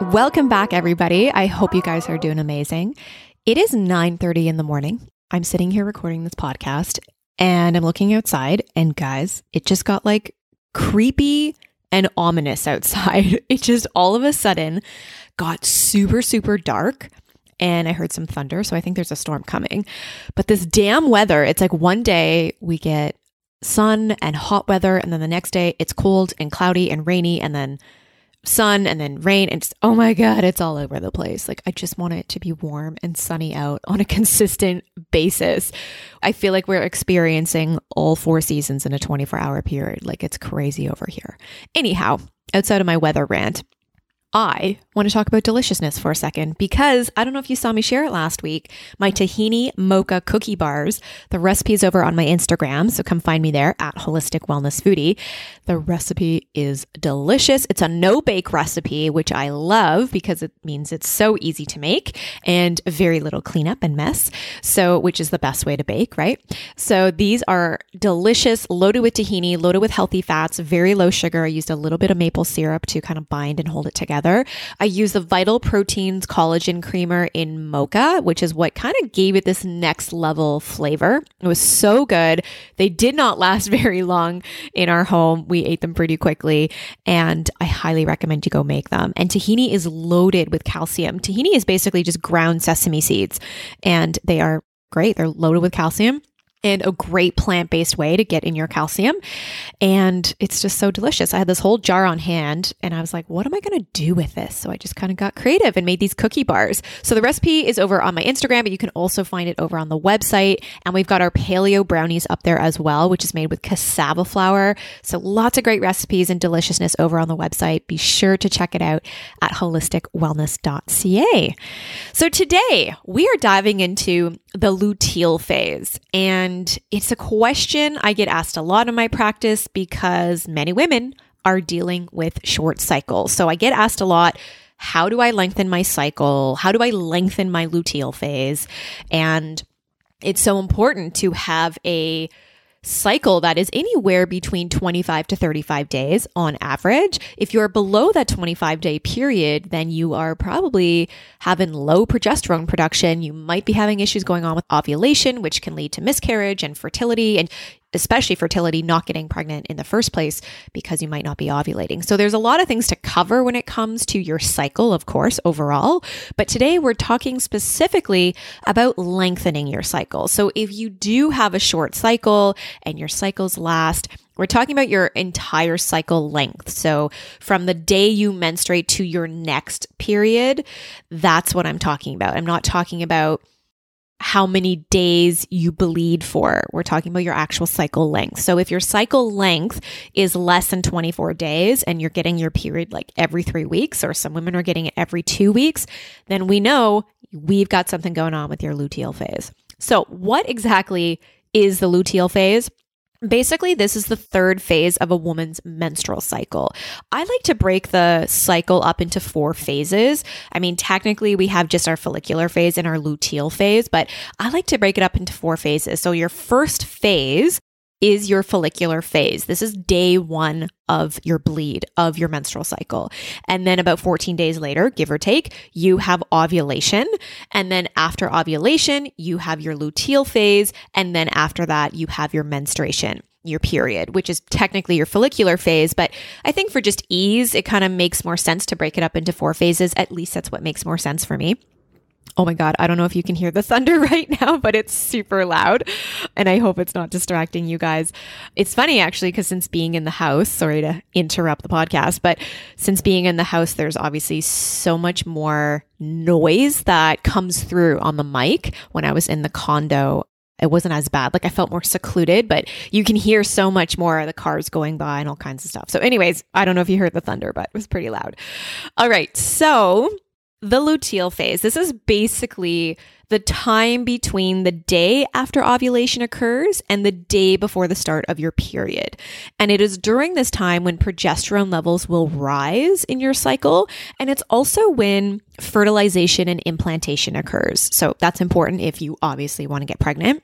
Welcome back everybody. I hope you guys are doing amazing. It is 9:30 in the morning. I'm sitting here recording this podcast and I'm looking outside and guys, it just got like creepy and ominous outside. It just all of a sudden got super super dark and I heard some thunder, so I think there's a storm coming. But this damn weather, it's like one day we get sun and hot weather and then the next day it's cold and cloudy and rainy and then sun and then rain and just, oh my god it's all over the place. Like i just want it to be warm and sunny out on a consistent basis. I feel like we're experiencing all four seasons in a 24 hour period. Like it's crazy over here. Anyhow outside of my weather rant I want to talk about deliciousness for a second because I don't know if you saw me share it last week. My tahini mocha cookie bars. The recipe is over on my Instagram, so come find me there at Holistic Wellness Foodie. The recipe is delicious. It's a no bake recipe, which I love because it means it's so easy to make and very little cleanup and mess. So, which is the best way to bake, right? So, these are delicious, loaded with tahini, loaded with healthy fats, very low sugar. I used a little bit of maple syrup to kind of bind and hold it together together. I use the Vital Proteins collagen creamer in mocha, which is what kind of gave it this next level flavor. It was so good. They did not last very long in our home. We ate them pretty quickly, and I highly recommend you go make them. And tahini is loaded with calcium. Tahini is basically just ground sesame seeds, and they are great. They're loaded with calcium and a great plant based way to get in your calcium. And it's just so delicious. I had this whole jar on hand and I was like, what am I going to do with this? So I just kind of got creative and made these cookie bars. So the recipe is over on my Instagram, but you can also find it over on the website. And we've got our paleo brownies up there as well, which is made with cassava flour. So lots of great recipes and deliciousness over on the website. Be sure to check it out at holisticwellness.ca. So today we are diving into the luteal phase. And it's a question I get asked a lot in my practice because many women are dealing with short cycles. So I get asked a lot how do I lengthen my cycle? How do I lengthen my luteal phase? And it's so important to have a cycle that is anywhere between 25 to 35 days on average. If you're below that 25 day period, then you are probably having low progesterone production. You might be having issues going on with ovulation, which can lead to miscarriage and fertility. And especially fertility, not getting pregnant in the first place because you might not be ovulating. So there's a lot of things to cover when it comes to your cycle, of course, overall. But today we're talking specifically about lengthening your cycle. So if you do have a short cycle and your cycles last, we're talking about your entire cycle length. So, from the day you menstruate to your next period, that's what I'm talking about. I'm not talking about how many days you bleed for. We're talking about your actual cycle length. So if your cycle length is less than 24 days and you're getting your period like every three weeks, or some women are getting it every two weeks, then we know we've got something going on with your luteal phase. So, what exactly is the luteal phase? Basically, this is the third phase of a woman's menstrual cycle. I like to break the cycle up into four phases. I mean, technically, we have just our follicular phase and our luteal phase, but I like to break it up into four phases. So, your first phase is your follicular phase. This is day one of your bleed, of your menstrual cycle. And then about 14 days later, give or take, you have ovulation. And then after ovulation, you have your luteal phase. And then after that, you have your menstruation your period, which is technically your follicular phase. But I think for just ease, it kind of makes more sense to break it up into four phases. At least that's what makes more sense for me. Oh my God, I don't know if you can hear the thunder right now, but it's super loud. And I hope it's not distracting you guys. It's funny actually, because since being in the house, sorry to interrupt the podcast, but since being in the house, there's obviously so much more noise that comes through on the mic. When I was in the condo, it wasn't as bad. Like I felt more secluded, but you can hear so much more of the cars going by and all kinds of stuff. So, anyways, I don't know if you heard the thunder, but it was pretty loud. All right. So, the luteal phase. This is basically the time between the day after ovulation occurs and the day before the start of your period. And it is during this time when progesterone levels will rise in your cycle. And it's also when fertilization and implantation occurs. So that's important if you obviously want to get pregnant.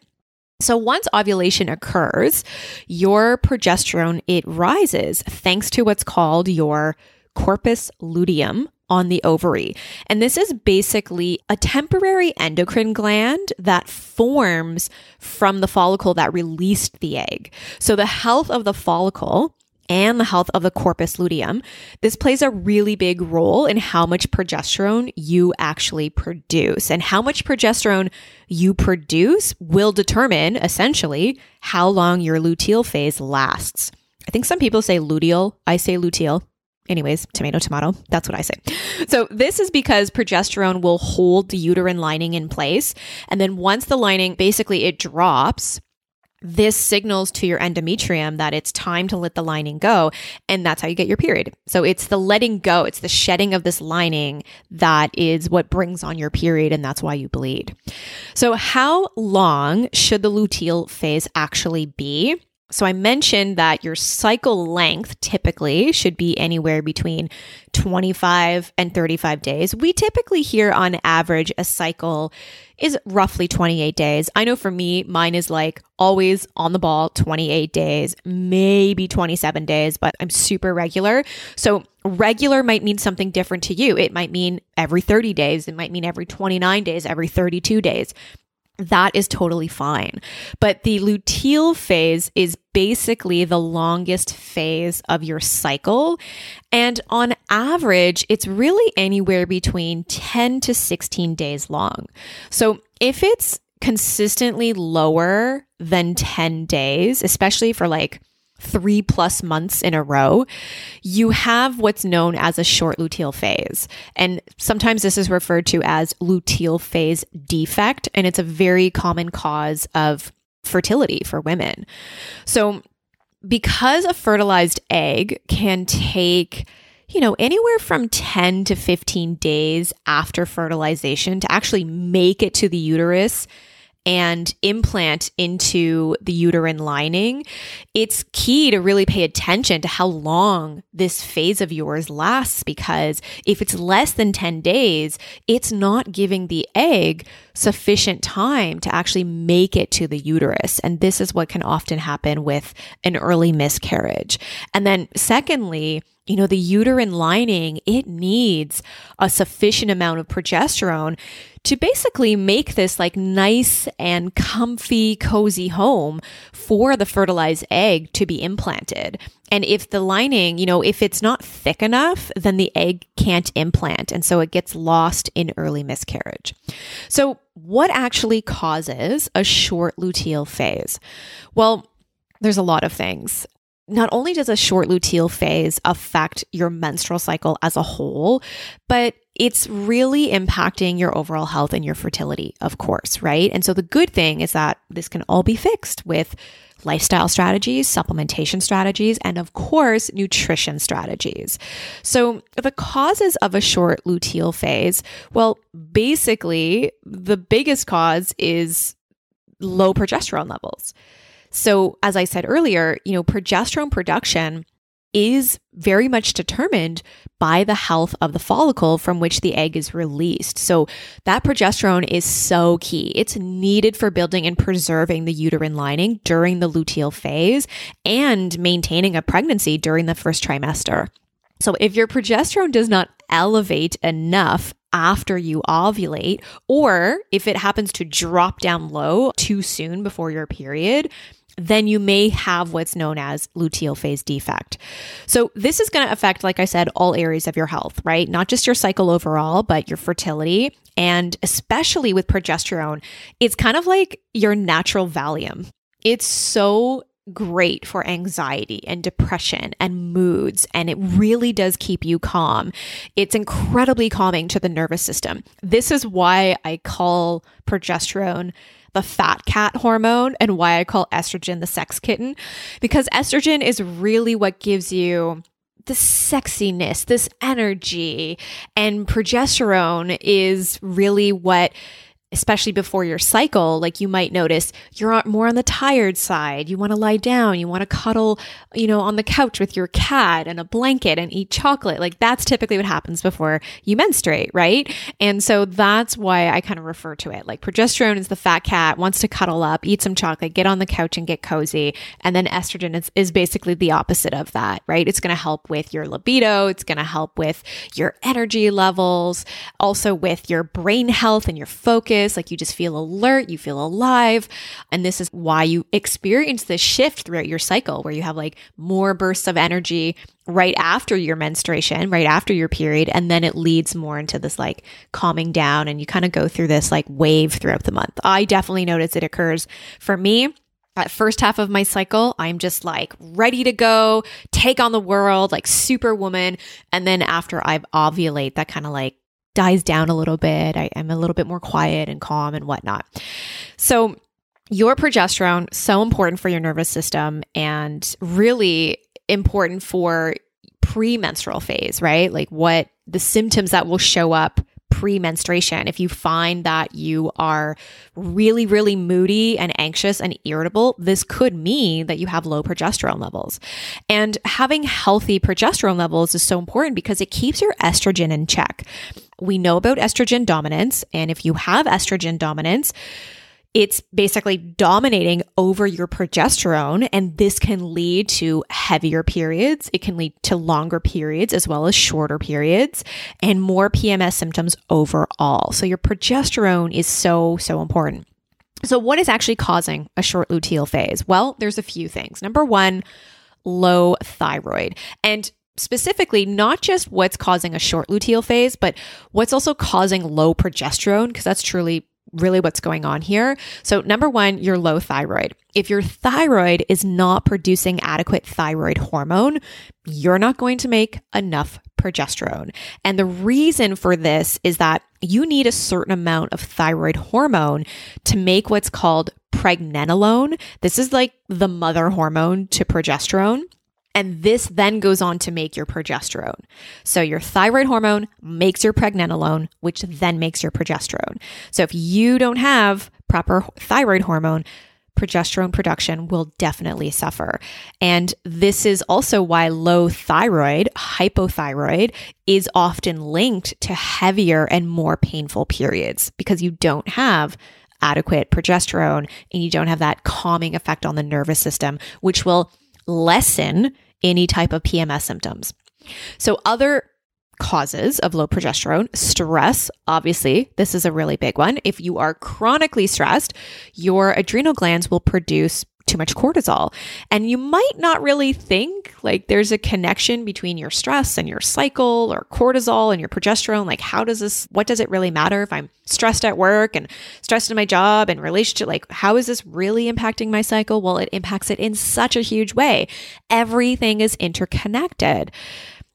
So once ovulation occurs, your progesterone it rises thanks to what's called your corpus luteum on the ovary. And this is basically a temporary endocrine gland that forms from the follicle that released the egg. So the health of the follicle and the health of the corpus luteum. This plays a really big role in how much progesterone you actually produce. And how much progesterone you produce will determine essentially how long your luteal phase lasts. I think some people say luteal. I say luteal. Anyways, tomato, tomato. That's what I say. So, this is because progesterone will hold the uterine lining in place. And then once the lining basically it drops, this signals to your endometrium that it's time to let the lining go. And that's how you get your period. So it's the letting go, it's the shedding of this lining that is what brings on your period. And that's why you bleed. So, how long should the luteal phase actually be? So I mentioned that your cycle length typically should be anywhere between 25 and 35 days. We typically hear on average a cycle is roughly 28 days. I know for me, mine is like always on the ball 28 days, maybe 27 days, but I'm super regular. So regular might mean something different to you. It might mean every 30 days, it might mean every 29 days, every 32 days that is totally fine. But the luteal phase is basically the longest phase of your cycle. And on average, it's really anywhere between 10 to 16 days long. So if it's consistently lower than 10 days, especially for like three plus months in a row, you have what's known as a short luteal phase. And sometimes this is referred to as luteal phase defect, and it's a very common cause of fertility for women. So, because a fertilized egg can take you know, anywhere from 10 to 15 days after fertilization to actually make it to the uterus and implant into the uterine lining, it's key to really pay attention to how long this phase of yours lasts because if it's less than 10 days, it's not giving the egg sufficient time to actually make it to the uterus. And this is what can often happen with an early miscarriage. And then, secondly, you know, the uterine lining, it needs a sufficient amount of progesterone to basically make this like nice and comfy, cozy home for the fertilized egg to be implanted. And if the lining, you know, if it's not thick enough, then the egg can't implant. And so it gets lost in early miscarriage. So, what actually causes a short luteal phase? Well, there's a lot of things not only does a short luteal phase affect your menstrual cycle as a whole, but it's really impacting your overall health and your fertility, of course, right? And so the good thing is that this can all be fixed with lifestyle strategies, supplementation strategies, and of course, nutrition strategies. So, the causes of a short luteal phase, well, basically, the biggest cause is low progesterone levels. So, as I said earlier, you know, progesterone production is very much determined by the health of the follicle from which the egg is released. So that progesterone is so key. It's needed for building and preserving the uterine lining during the luteal phase and maintaining a pregnancy during the first trimester. So if your progesterone does not elevate enough after you ovulate, or if it happens to drop down low too soon before your period, then you may have what's known as luteal phase defect. So, this is going to affect, like I said, all areas of your health, right? Not just your cycle overall, but your fertility. And especially with progesterone, it's kind of like your natural Valium. It's so great for anxiety and depression and moods, and it really does keep you calm. It's incredibly calming to the nervous system. This is why I call progesterone the fat cat hormone and why I call estrogen the sex kitten, because estrogen is really what gives you this sexiness, this energy. And progesterone is really what especially before your cycle, like you might notice you're more on the tired side. You want to lie down. You want to cuddle, you know, on the couch with your cat and a blanket and eat chocolate. Like that's typically what happens before you menstruate, right? And so that's why I kind of refer to it. Like progesterone is the fat cat, wants to cuddle up, eat some chocolate, get on the couch and get cozy. And then estrogen is, is basically the opposite of that, right? It's going to help with your libido. It's going to help with your energy levels, also with your brain health and your focus like you just feel alert, you feel alive. And this is why you experience this shift throughout your cycle where you have like more bursts of energy right after your menstruation, right after your period. And then it leads more into this like calming down and you kind of go through this like wave throughout the month. I definitely notice it occurs for me that first half of my cycle, I'm just like ready to go, take on the world, like superwoman. And then after I ovulate, that kind of like dies down a little bit. I am a little bit more quiet and calm and whatnot. So, your progesterone so important for your nervous system and really important for premenstrual phase, right? Like what the symptoms that will show up pre menstruation, if you find that you are really, really moody and anxious and irritable, this could mean that you have low progesterone levels. And having healthy progesterone levels is so important because it keeps your estrogen in check. We know about estrogen dominance. And if you have estrogen dominance, it's basically dominating over your progesterone. And this can lead to heavier periods. It can lead to longer periods as well as shorter periods and more PMS symptoms overall. So your progesterone is so, so important. So, what is actually causing a short luteal phase? Well, there's a few things. Number one, low thyroid. And specifically not just what's causing a short luteal phase, but what's also causing low progesterone, because that's truly really what's going on here. So, number one, your low thyroid. If your thyroid is not producing adequate thyroid hormone, you're not going to make enough progesterone. And the reason for this is that you need a certain amount of thyroid hormone to make what's called pregnenolone. This is like the mother hormone to progesterone. And this then goes on to make your progesterone. So your thyroid hormone makes your pregnenolone, which then makes your progesterone. So if you don't have proper thyroid hormone, progesterone production will definitely suffer. And this is also why low thyroid, hypothyroid, is often linked to heavier and more painful periods because you don't have adequate progesterone and you don't have that calming effect on the nervous system, which will lessen any type of PMS symptoms. So, other causes of low progesterone, stress, obviously, this is a really big one. If you are chronically stressed, your adrenal glands will produce too much cortisol. And you might not really think like there's a connection between your stress and your cycle or cortisol and your progesterone. Like, how does this, what does it really matter if I'm stressed at work and stressed in my job and relationship? Like, how is this really impacting my cycle? Well, it impacts it in such a huge way. Everything is interconnected.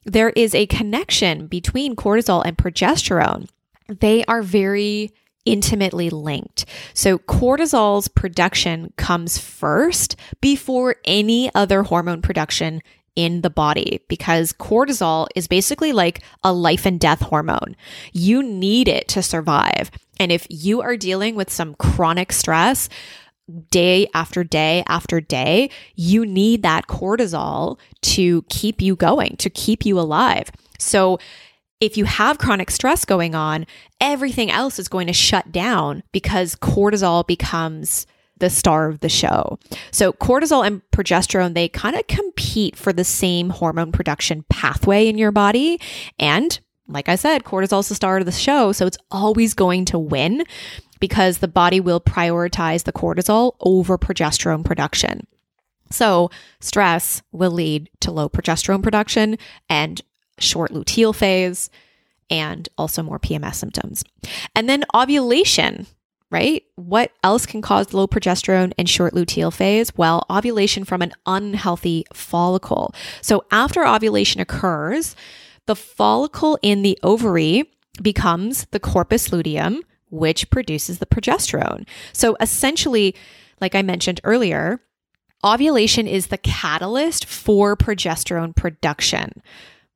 There is a connection between cortisol and progesterone. They are very intimately linked. So cortisol's production comes first before any other hormone production in the body because cortisol is basically like a life and death hormone. You need it to survive. And if you are dealing with some chronic stress, day after day after day, you need that cortisol to keep you going, to keep you alive. So if you have chronic stress going on, everything else is going to shut down because cortisol becomes the star of the show. So cortisol and progesterone, they kind of compete for the same hormone production pathway in your body. And like I said, cortisol is the star of the show. So it's always going to win because the body will prioritize the cortisol over progesterone production. So stress will lead to low progesterone production and short luteal phase, and also more PMS symptoms. And then ovulation, right? What else can cause low progesterone and short luteal phase? Well, ovulation from an unhealthy follicle. So after ovulation occurs, the follicle in the ovary becomes the corpus luteum, which produces the progesterone. So essentially, like I mentioned earlier, ovulation is the catalyst for progesterone production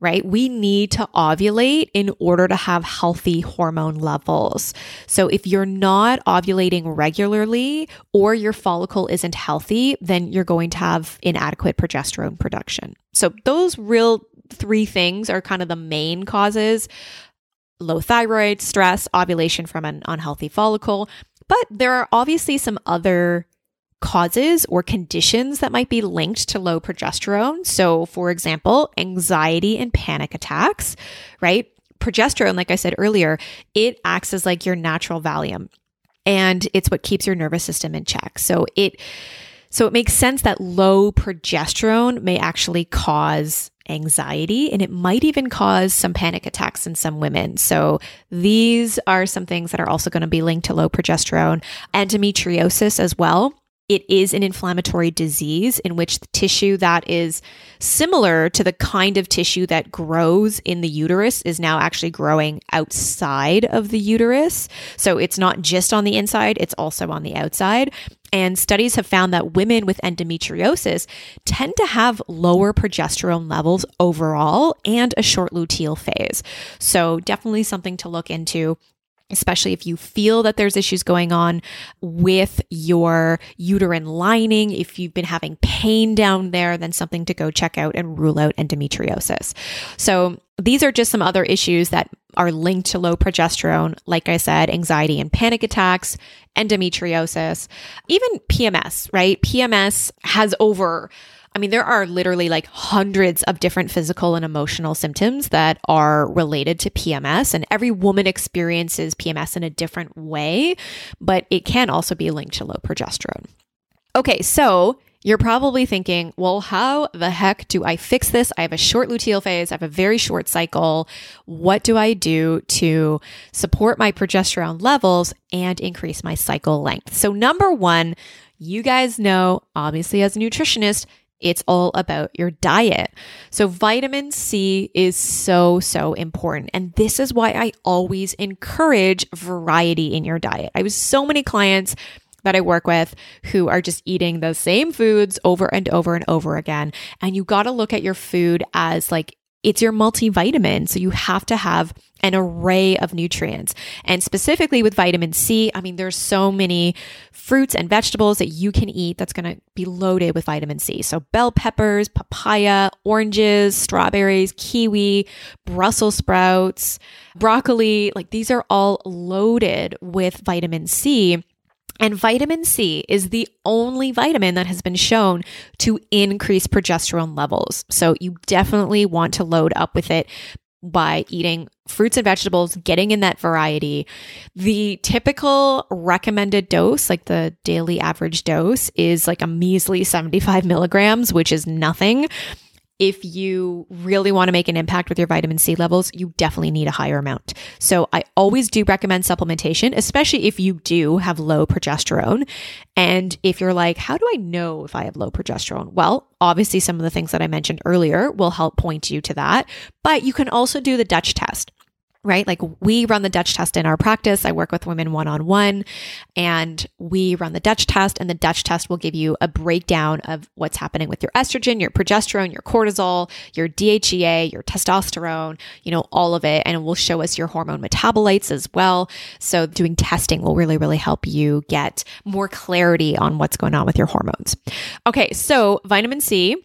right? We need to ovulate in order to have healthy hormone levels. So if you're not ovulating regularly or your follicle isn't healthy, then you're going to have inadequate progesterone production. So those real three things are kind of the main causes low thyroid, stress, ovulation from an unhealthy follicle. But there are obviously some other causes or conditions that might be linked to low progesterone. So, for example, anxiety and panic attacks, right? Progesterone, like I said earlier, it acts as like your natural Valium and it's what keeps your nervous system in check. So, it so it makes sense that low progesterone may actually cause anxiety and it might even cause some panic attacks in some women. So these are some things that are also going to be linked to low progesterone. Endometriosis as well it is an inflammatory disease in which the tissue that is similar to the kind of tissue that grows in the uterus is now actually growing outside of the uterus. So it's not just on the inside, it's also on the outside. And studies have found that women with endometriosis tend to have lower progesterone levels overall and a short luteal phase. So, definitely something to look into especially if you feel that there's issues going on with your uterine lining. If you've been having pain down there, then something to go check out and rule out endometriosis. So, these are just some other issues that are linked to low progesterone. Like I said, anxiety and panic attacks, endometriosis, even PMS, right? PMS has over I mean, there are literally like hundreds of different physical and emotional symptoms that are related to PMS, and every woman experiences PMS in a different way, but it can also be linked to low progesterone. Okay, so you're probably thinking, well, how the heck do I fix this? I have a short luteal phase. I have a very short cycle. What do I do to support my progesterone levels and increase my cycle length? So, number one, you guys know, obviously, as a nutritionist, it's all about your diet. So, vitamin C is so, so important. And this is why I always encourage variety in your diet. I have so many clients that I work with who are just eating the same foods over and over and over again. And you got to look at your food as like it's your multivitamin. So you have to have an array of nutrients. And specifically with vitamin C, I mean, there's so many fruits and vegetables that you can eat that's going to be loaded with vitamin C. So bell peppers, papaya, oranges, strawberries, kiwi, Brussels sprouts, broccoli, like these are all loaded with vitamin C. And vitamin C is the only vitamin that has been shown to increase progesterone levels. So you definitely want to load up with it by eating fruits and vegetables, getting in that variety. The typical recommended dose, like the daily average dose, is like a measly 75 milligrams, which is nothing if you really want to make an impact with your vitamin C levels, you definitely need a higher amount. So I always do recommend supplementation, especially if you do have low progesterone. And if you're like, how do I know if I have low progesterone? Well, obviously, some of the things that I mentioned earlier will help point you to that, but you can also do the Dutch test right? Like we run the Dutch test in our practice. I work with women one on one and we run the Dutch test and the Dutch test will give you a breakdown of what's happening with your estrogen, your progesterone, your cortisol, your DHEA, your testosterone, you know, all of it. And it will show us your hormone metabolites as well. So doing testing will really, really help you get more clarity on what's going on with your hormones. Okay. So vitamin C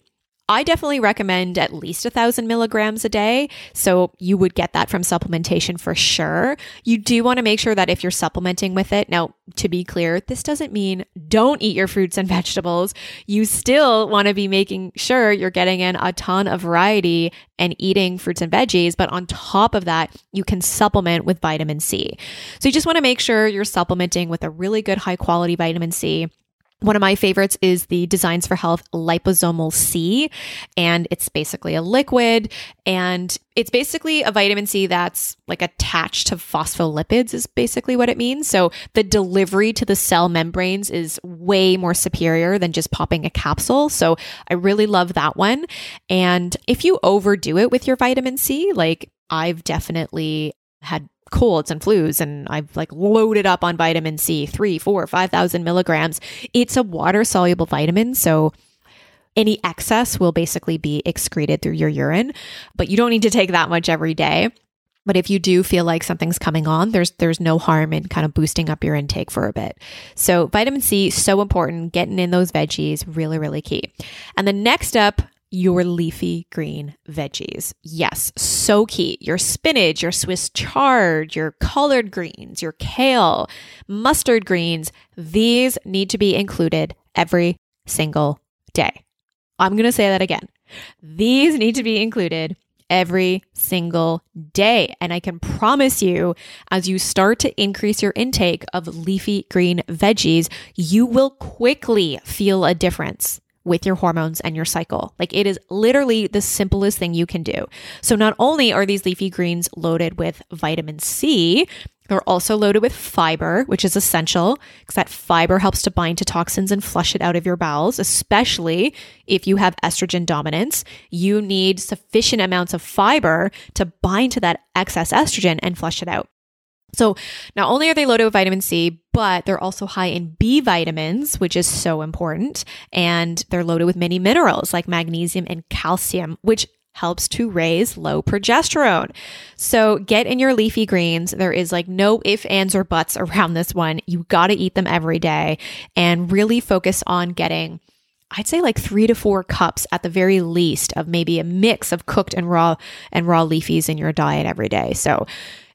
I definitely recommend at least a thousand milligrams a day. So you would get that from supplementation for sure. You do want to make sure that if you're supplementing with it, now to be clear, this doesn't mean don't eat your fruits and vegetables. You still want to be making sure you're getting in a ton of variety and eating fruits and veggies. But on top of that, you can supplement with vitamin C. So you just want to make sure you're supplementing with a really good high quality vitamin C one of my favorites is the Designs for Health liposomal C, and it's basically a liquid, and it's basically a vitamin C that's like attached to phospholipids, is basically what it means. So the delivery to the cell membranes is way more superior than just popping a capsule. So I really love that one. And if you overdo it with your vitamin C, like I've definitely had colds and flus and I've like loaded up on vitamin C, three, four, five thousand milligrams. It's a water soluble vitamin. So any excess will basically be excreted through your urine, but you don't need to take that much every day. But if you do feel like something's coming on, there's there's no harm in kind of boosting up your intake for a bit. So vitamin C so important, getting in those veggies really really key. And the next up your leafy green veggies. Yes, so key. Your spinach, your Swiss chard, your collard greens, your kale, mustard greens, these need to be included every single day. I'm going to say that again. These need to be included every single day. And I can promise you, as you start to increase your intake of leafy green veggies, you will quickly feel a difference with your hormones and your cycle. Like it is literally the simplest thing you can do. So, not only are these leafy greens loaded with vitamin C, they're also loaded with fiber, which is essential because that fiber helps to bind to toxins and flush it out of your bowels, especially if you have estrogen dominance. You need sufficient amounts of fiber to bind to that excess estrogen and flush it out. So, not only are they loaded with vitamin C, but they're also high in B vitamins, which is so important. And they're loaded with many minerals like magnesium and calcium, which helps to raise low progesterone. So get in your leafy greens. There is like no if, ands, or buts around this one. You got to eat them every day and really focus on getting. I'd say like three to four cups at the very least of maybe a mix of cooked and raw and raw leafies in your diet every day. So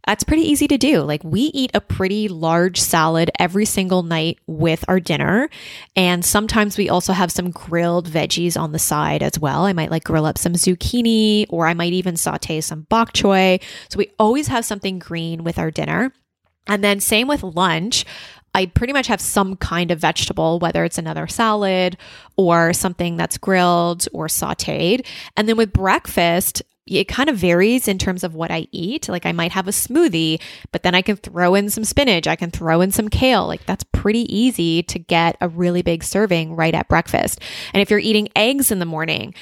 that's pretty easy to do. Like we eat a pretty large salad every single night with our dinner. And sometimes we also have some grilled veggies on the side as well. I might like grill up some zucchini or I might even saute some bok choy. So we always have something green with our dinner. And then same with lunch. I pretty much have some kind of vegetable, whether it's another salad or something that's grilled or sauteed. And then with breakfast, it kind of varies in terms of what I eat. Like I might have a smoothie, but then I can throw in some spinach, I can throw in some kale. Like that's pretty easy to get a really big serving right at breakfast. And if you're eating eggs in the morning,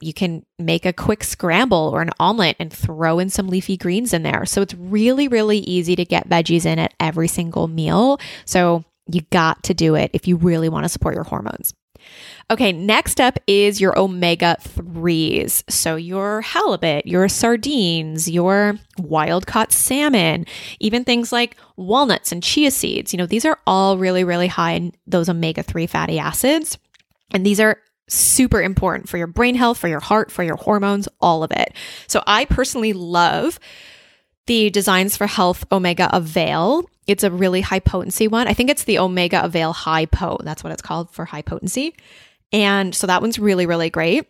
you can make a quick scramble or an omelet and throw in some leafy greens in there. So it's really, really easy to get veggies in at every single meal. So you got to do it if you really want to support your hormones. Okay, next up is your omega 3s. So, your halibut, your sardines, your wild caught salmon, even things like walnuts and chia seeds. You know, these are all really, really high in those omega 3 fatty acids. And these are super important for your brain health, for your heart, for your hormones, all of it. So, I personally love the Designs for Health Omega Avail. It's a really high potency one. I think it's the Omega Avail High Po. That's what it's called for high potency. And so that one's really, really great.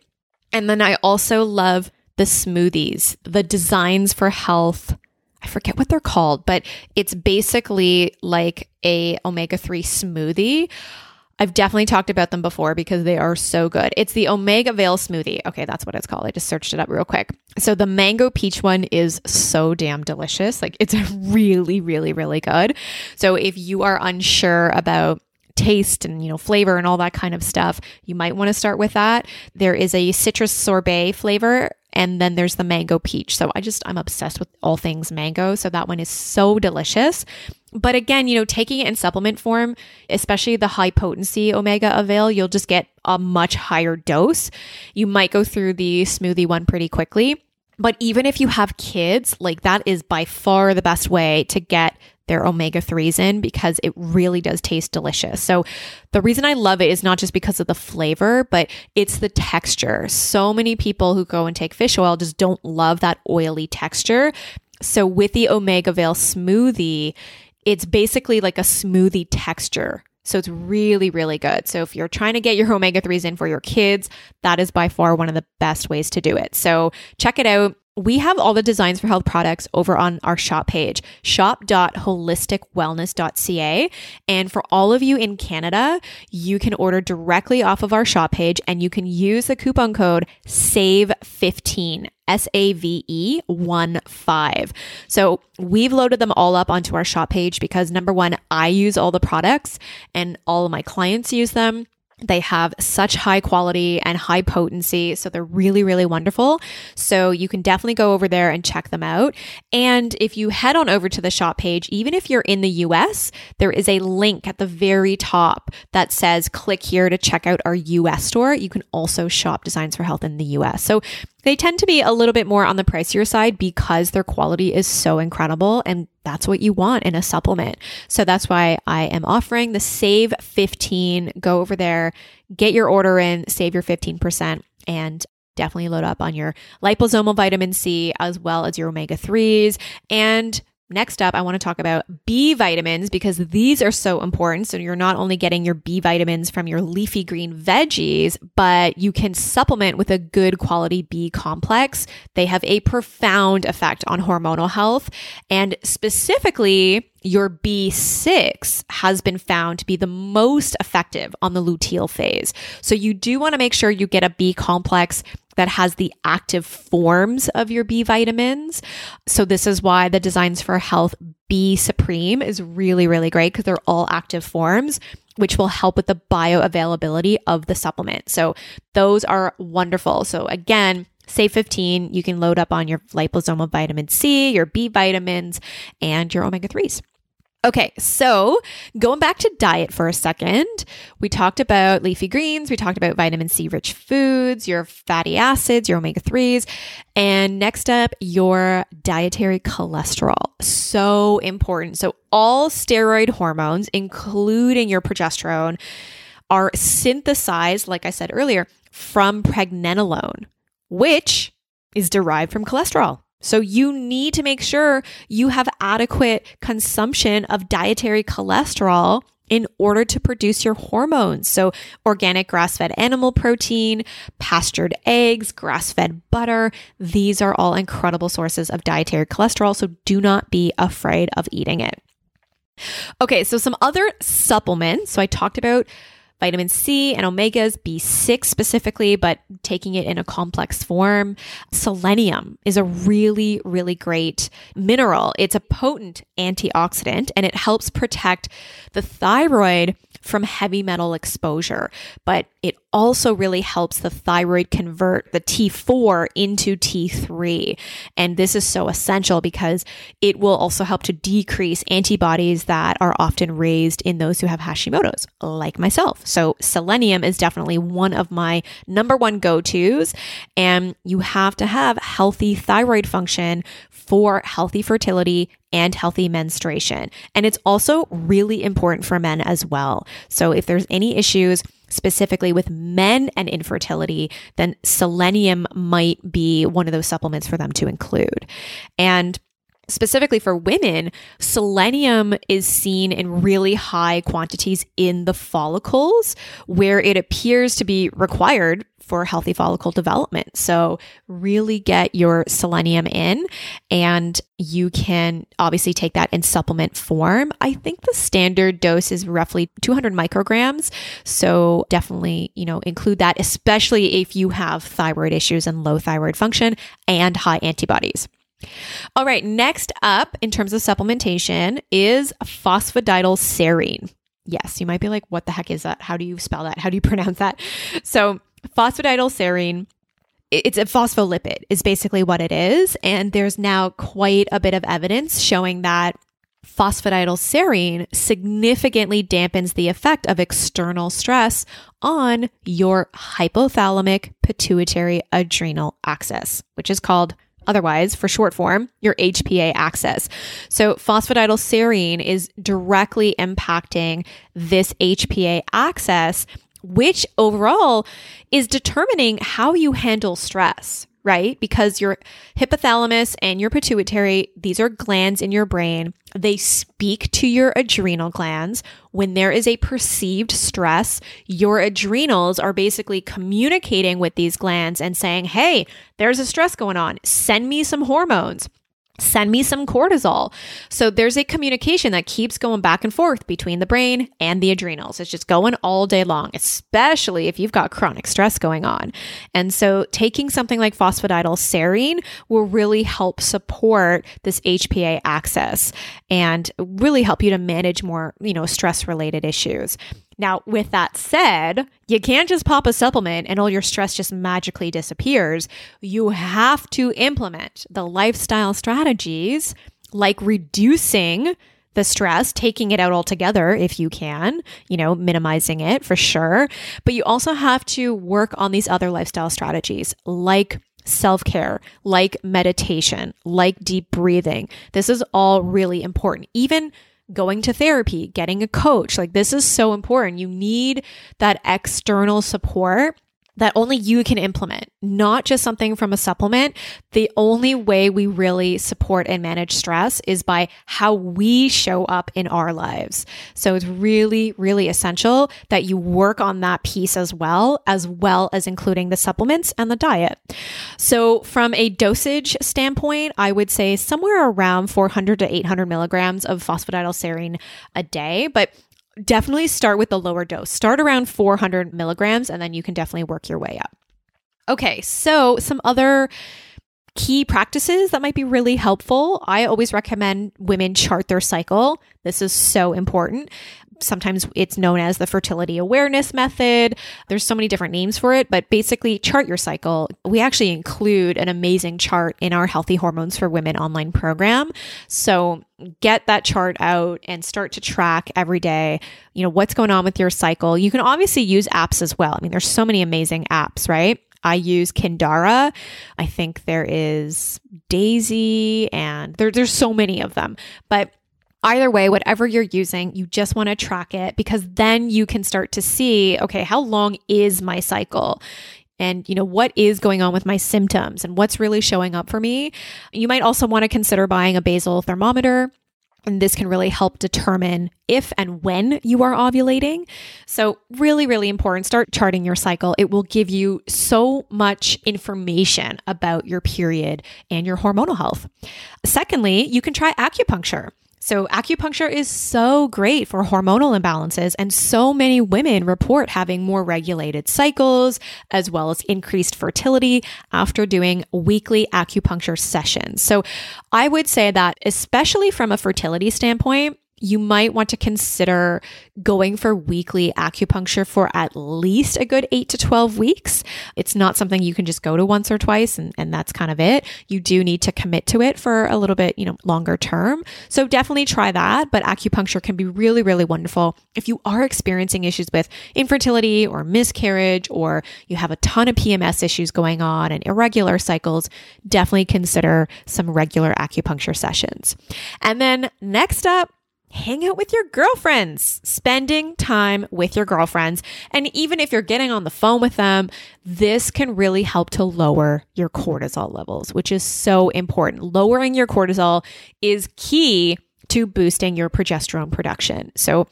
And then I also love the smoothies, the designs for health. I forget what they're called, but it's basically like a omega-3 smoothie. I've definitely talked about them before because they are so good. It's the Omega Avail smoothie. Okay, that's what it's called. I just searched it up real quick. So the mango peach one is so damn delicious. Like it's really, really, really good. So if you are unsure about taste and you know flavor and all that kind of stuff you might want to start with that there is a citrus sorbet flavor and then there's the mango peach so i just i'm obsessed with all things mango so that one is so delicious but again you know taking it in supplement form especially the high potency omega avail you'll just get a much higher dose you might go through the smoothie one pretty quickly but even if you have kids, like that is by far the best way to get their omega 3s in because it really does taste delicious. So, the reason I love it is not just because of the flavor, but it's the texture. So many people who go and take fish oil just don't love that oily texture. So, with the Omega Avail smoothie, it's basically like a smoothie texture. So it's really, really good. So if you're trying to get your omega 3s in for your kids, that is by far one of the best ways to do it. So check it out we have all the designs for health products over on our shop page, shop.holisticwellness.ca. And for all of you in Canada, you can order directly off of our shop page and you can use the coupon code SAVE15. S A V E 1 5. So we've loaded them all up onto our shop page because number one, I use all the products and all of my clients use them. They have such high quality and high potency. So they're really, really wonderful. So you can definitely go over there and check them out. And if you head on over to the shop page, even if you're in the US, there is a link at the very top that says click here to check out our US store. You can also shop Designs for Health in the US. So they tend to be a little bit more on the pricier side because their quality is so incredible and that's what you want in a supplement. So that's why I am offering the Save 15. Go over there, get your order in, save your 15%, and definitely load up on your liposomal vitamin C as well as your omega 3s and Next up, I want to talk about B vitamins because these are so important. So you're not only getting your B vitamins from your leafy green veggies, but you can supplement with a good quality B complex. They have a profound effect on hormonal health and specifically your B6 has been found to be the most effective on the luteal phase. So you do want to make sure you get a B complex that has the active forms of your B vitamins. So this is why the Designs for Health B Supreme is really, really great because they're all active forms which will help with the bioavailability of the supplement. So those are wonderful. So again, Save 15, you can load up on your liposomal vitamin C, your B vitamins, and your omega 3s. Okay, so going back to diet for a second, we talked about leafy greens, we talked about vitamin C rich foods, your fatty acids, your omega 3s, and next up, your dietary cholesterol. So important. So, all steroid hormones, including your progesterone, are synthesized, like I said earlier, from pregnenolone, which is derived from cholesterol. So you need to make sure you have adequate consumption of dietary cholesterol in order to produce your hormones. So organic grass-fed animal protein, pastured eggs, grass-fed butter, these are all incredible sources of dietary cholesterol. So do not be afraid of eating it. Okay, so some other supplements. So I talked about vitamin C and omegas, B6 specifically, but taking it in a complex form. Selenium is a really, really great mineral. It's a potent antioxidant and it helps protect the thyroid from heavy metal exposure, but it also really helps the thyroid convert the T4 into T3. And this is so essential because it will also help to decrease antibodies that are often raised in those who have Hashimoto's, like myself. So, selenium is definitely one of my number one go tos. And you have to have healthy thyroid function for healthy fertility and healthy menstruation. And it's also really important for men as well. So, if there's any issues, specifically with men and infertility, then selenium might be one of those supplements for them to include. And specifically for women, selenium is seen in really high quantities in the follicles where it appears to be required for healthy follicle development. So, really get your selenium in, and you can obviously take that in supplement form. I think the standard dose is roughly 200 micrograms. So, definitely, you know, include that, especially if you have thyroid issues and low thyroid function and high antibodies. All right, next up in terms of supplementation is phosphatidylserine. Yes, you might be like, what the heck is that? How do you spell that? How do you pronounce that? So, phosphatidylserine it's a phospholipid is basically what it is and there's now quite a bit of evidence showing that phosphatidylserine significantly dampens the effect of external stress on your hypothalamic pituitary adrenal axis which is called otherwise for short form, your HPA axis. So phosphatidylserine is directly impacting this HPA axis which overall is determining how you handle stress, right? Because your hypothalamus and your pituitary, these are glands in your brain. They speak to your adrenal glands. When there is a perceived stress, your adrenals are basically communicating with these glands and saying, Hey, there's a stress going on. Send me some hormones send me some cortisol. So there's a communication that keeps going back and forth between the brain and the adrenals. It's just going all day long, especially if you've got chronic stress going on. And so taking something like phosphatidylserine will really help support this HPA axis and really help you to manage more, you know, stress related issues. Now, with that said, you can't just pop a supplement and all your stress just magically disappears. You have to implement the lifestyle strategies like reducing the stress, taking it out altogether if you can, you know, minimizing it for sure. But you also have to work on these other lifestyle strategies like self care, like meditation, like deep breathing. This is all really important. Even going to therapy, getting a coach, like this is so important. You need that external support that only you can implement, not just something from a supplement. The only way we really support and manage stress is by how we show up in our lives. So it's really, really essential that you work on that piece as well, as well as including the supplements and the diet. So from a dosage standpoint, I would say somewhere around 400 to 800 milligrams of phosphatidylserine a day. But definitely start with the lower dose. Start around 400 milligrams, and then you can definitely work your way up. Okay, so some other key practices that might be really helpful. I always recommend women chart their cycle. This is so important sometimes it's known as the fertility awareness method. There's so many different names for it, but basically, chart your cycle. We actually include an amazing chart in our Healthy Hormones for Women online program. So get that chart out and start to track every day, you know, what's going on with your cycle. You can obviously use apps as well. I mean, there's so many amazing apps, right? I use Kindara. I think there is Daisy and there, there's so many of them. But Either way, whatever you're using, you just want to track it because then you can start to see, okay, how long is my cycle? And, you know, what is going on with my symptoms and what's really showing up for me? You might also want to consider buying a basal thermometer. And this can really help determine if and when you are ovulating. So, really, really important. Start charting your cycle. It will give you so much information about your period and your hormonal health. Secondly, you can try acupuncture. So, acupuncture is so great for hormonal imbalances, and so many women report having more regulated cycles as well as increased fertility after doing weekly acupuncture sessions. So, I would say that, especially from a fertility standpoint, you might want to consider going for weekly acupuncture for at least a good eight to 12 weeks. It's not something you can just go to once or twice and, and that's kind of it. You do need to commit to it for a little bit, you know, longer term. So definitely try that. But acupuncture can be really, really wonderful if you are experiencing issues with infertility or miscarriage, or you have a ton of PMS issues going on and irregular cycles. Definitely consider some regular acupuncture sessions. And then next up, hang out with your girlfriends, spending time with your girlfriends. And even if you're getting on the phone with them, this can really help to lower your cortisol levels, which is so important. Lowering your cortisol is key to boosting your progesterone production. So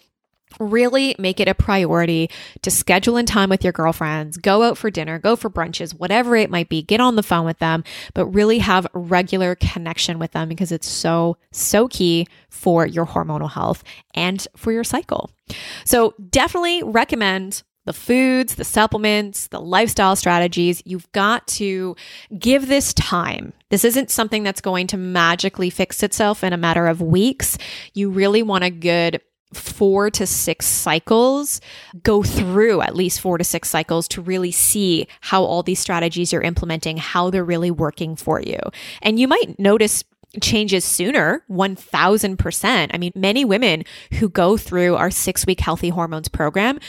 really make it a priority to schedule in time with your girlfriends, go out for dinner, go for brunches, whatever it might be, get on the phone with them, but really have regular connection with them because it's so, so key for your hormonal health and for your cycle. So definitely recommend the foods, the supplements, the lifestyle strategies. You've got to give this time. This isn't something that's going to magically fix itself in a matter of weeks. You really want a good four to six cycles, go through at least four to six cycles to really see how all these strategies you're implementing, how they're really working for you. And you might notice changes sooner 1000%. I mean, many women who go through our 6-week healthy hormones program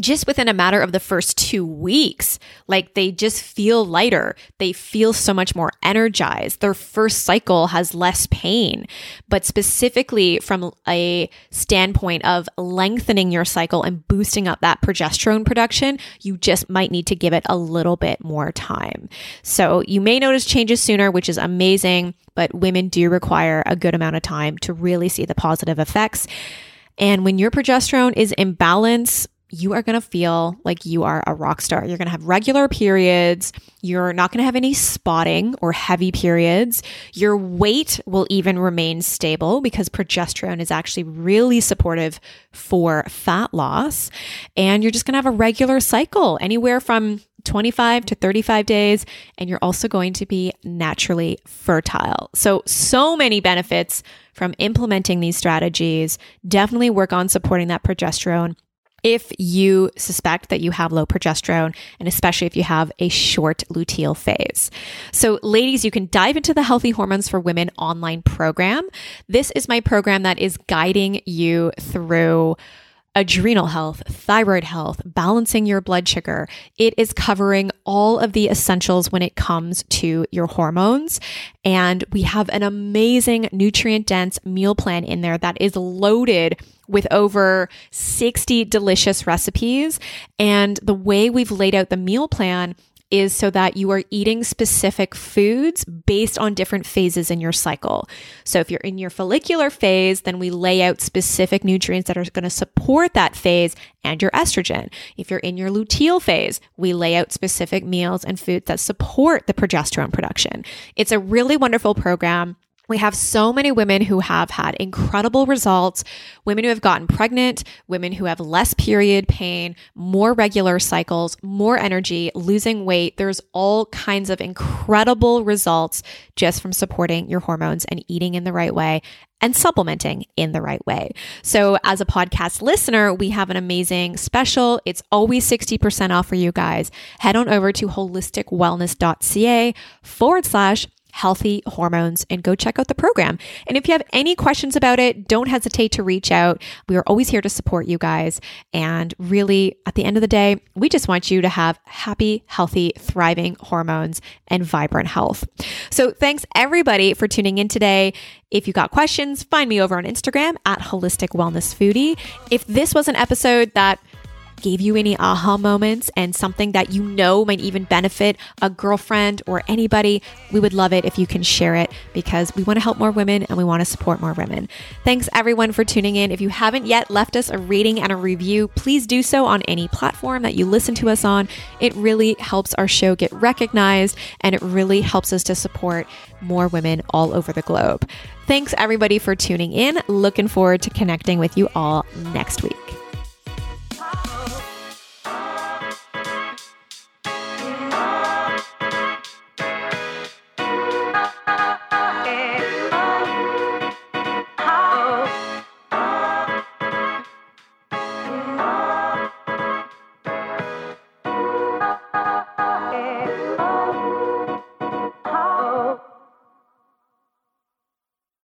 just within a matter of the first two weeks, like they just feel lighter. They feel so much more energized. Their first cycle has less pain. But specifically from a standpoint of lengthening your cycle and boosting up that progesterone production, you just might need to give it a little bit more time. So you may notice changes sooner, which is amazing, but women do require a good amount of time to really see the positive effects. And when your progesterone is in balance, you are going to feel like you are a rock star. You're going to have regular periods. You're not going to have any spotting or heavy periods. Your weight will even remain stable because progesterone is actually really supportive for fat loss. And you're just going to have a regular cycle anywhere from 25 to 35 days. And you're also going to be naturally fertile. So, so many benefits from implementing these strategies. Definitely work on supporting that progesterone if you suspect that you have low progesterone, and especially if you have a short luteal phase. So, ladies, you can dive into the Healthy Hormones for Women online program. This is my program that is guiding you through adrenal health, thyroid health, balancing your blood sugar. It is covering all of the essentials when it comes to your hormones. And we have an amazing nutrient dense meal plan in there that is loaded with over 60 delicious recipes. And the way we've laid out the meal plan is so that you are eating specific foods based on different phases in your cycle. So if you're in your follicular phase, then we lay out specific nutrients that are going to support that phase and your estrogen. If you're in your luteal phase, we lay out specific meals and foods that support the progesterone production. It's a really wonderful program. We have so many women who have had incredible results, women who have gotten pregnant, women who have less period pain, more regular cycles, more energy, losing weight. There's all kinds of incredible results just from supporting your hormones and eating in the right way and supplementing in the right way. So, as a podcast listener, we have an amazing special. It's always 60% off for you guys. Head on over to holisticwellness.ca forward slash healthy hormones and go check out the program. And if you have any questions about it, don't hesitate to reach out. We are always here to support you guys. And really, at the end of the day, we just want you to have happy, healthy, thriving hormones and vibrant health. So thanks everybody for tuning in today. If you got questions, find me over on Instagram at Holistic Wellness Foodie. If this was an episode that gave you any aha moments and something that you know might even benefit a girlfriend or anybody, we would love it if you can share it because we want to help more women and we want to support more women. Thanks everyone for tuning in. If you haven't yet left us a rating and a review, please do so on any platform that you listen to us on. It really helps our show get recognized and it really helps us to support more women all over the globe. Thanks everybody for tuning in. Looking forward to connecting with you all next week.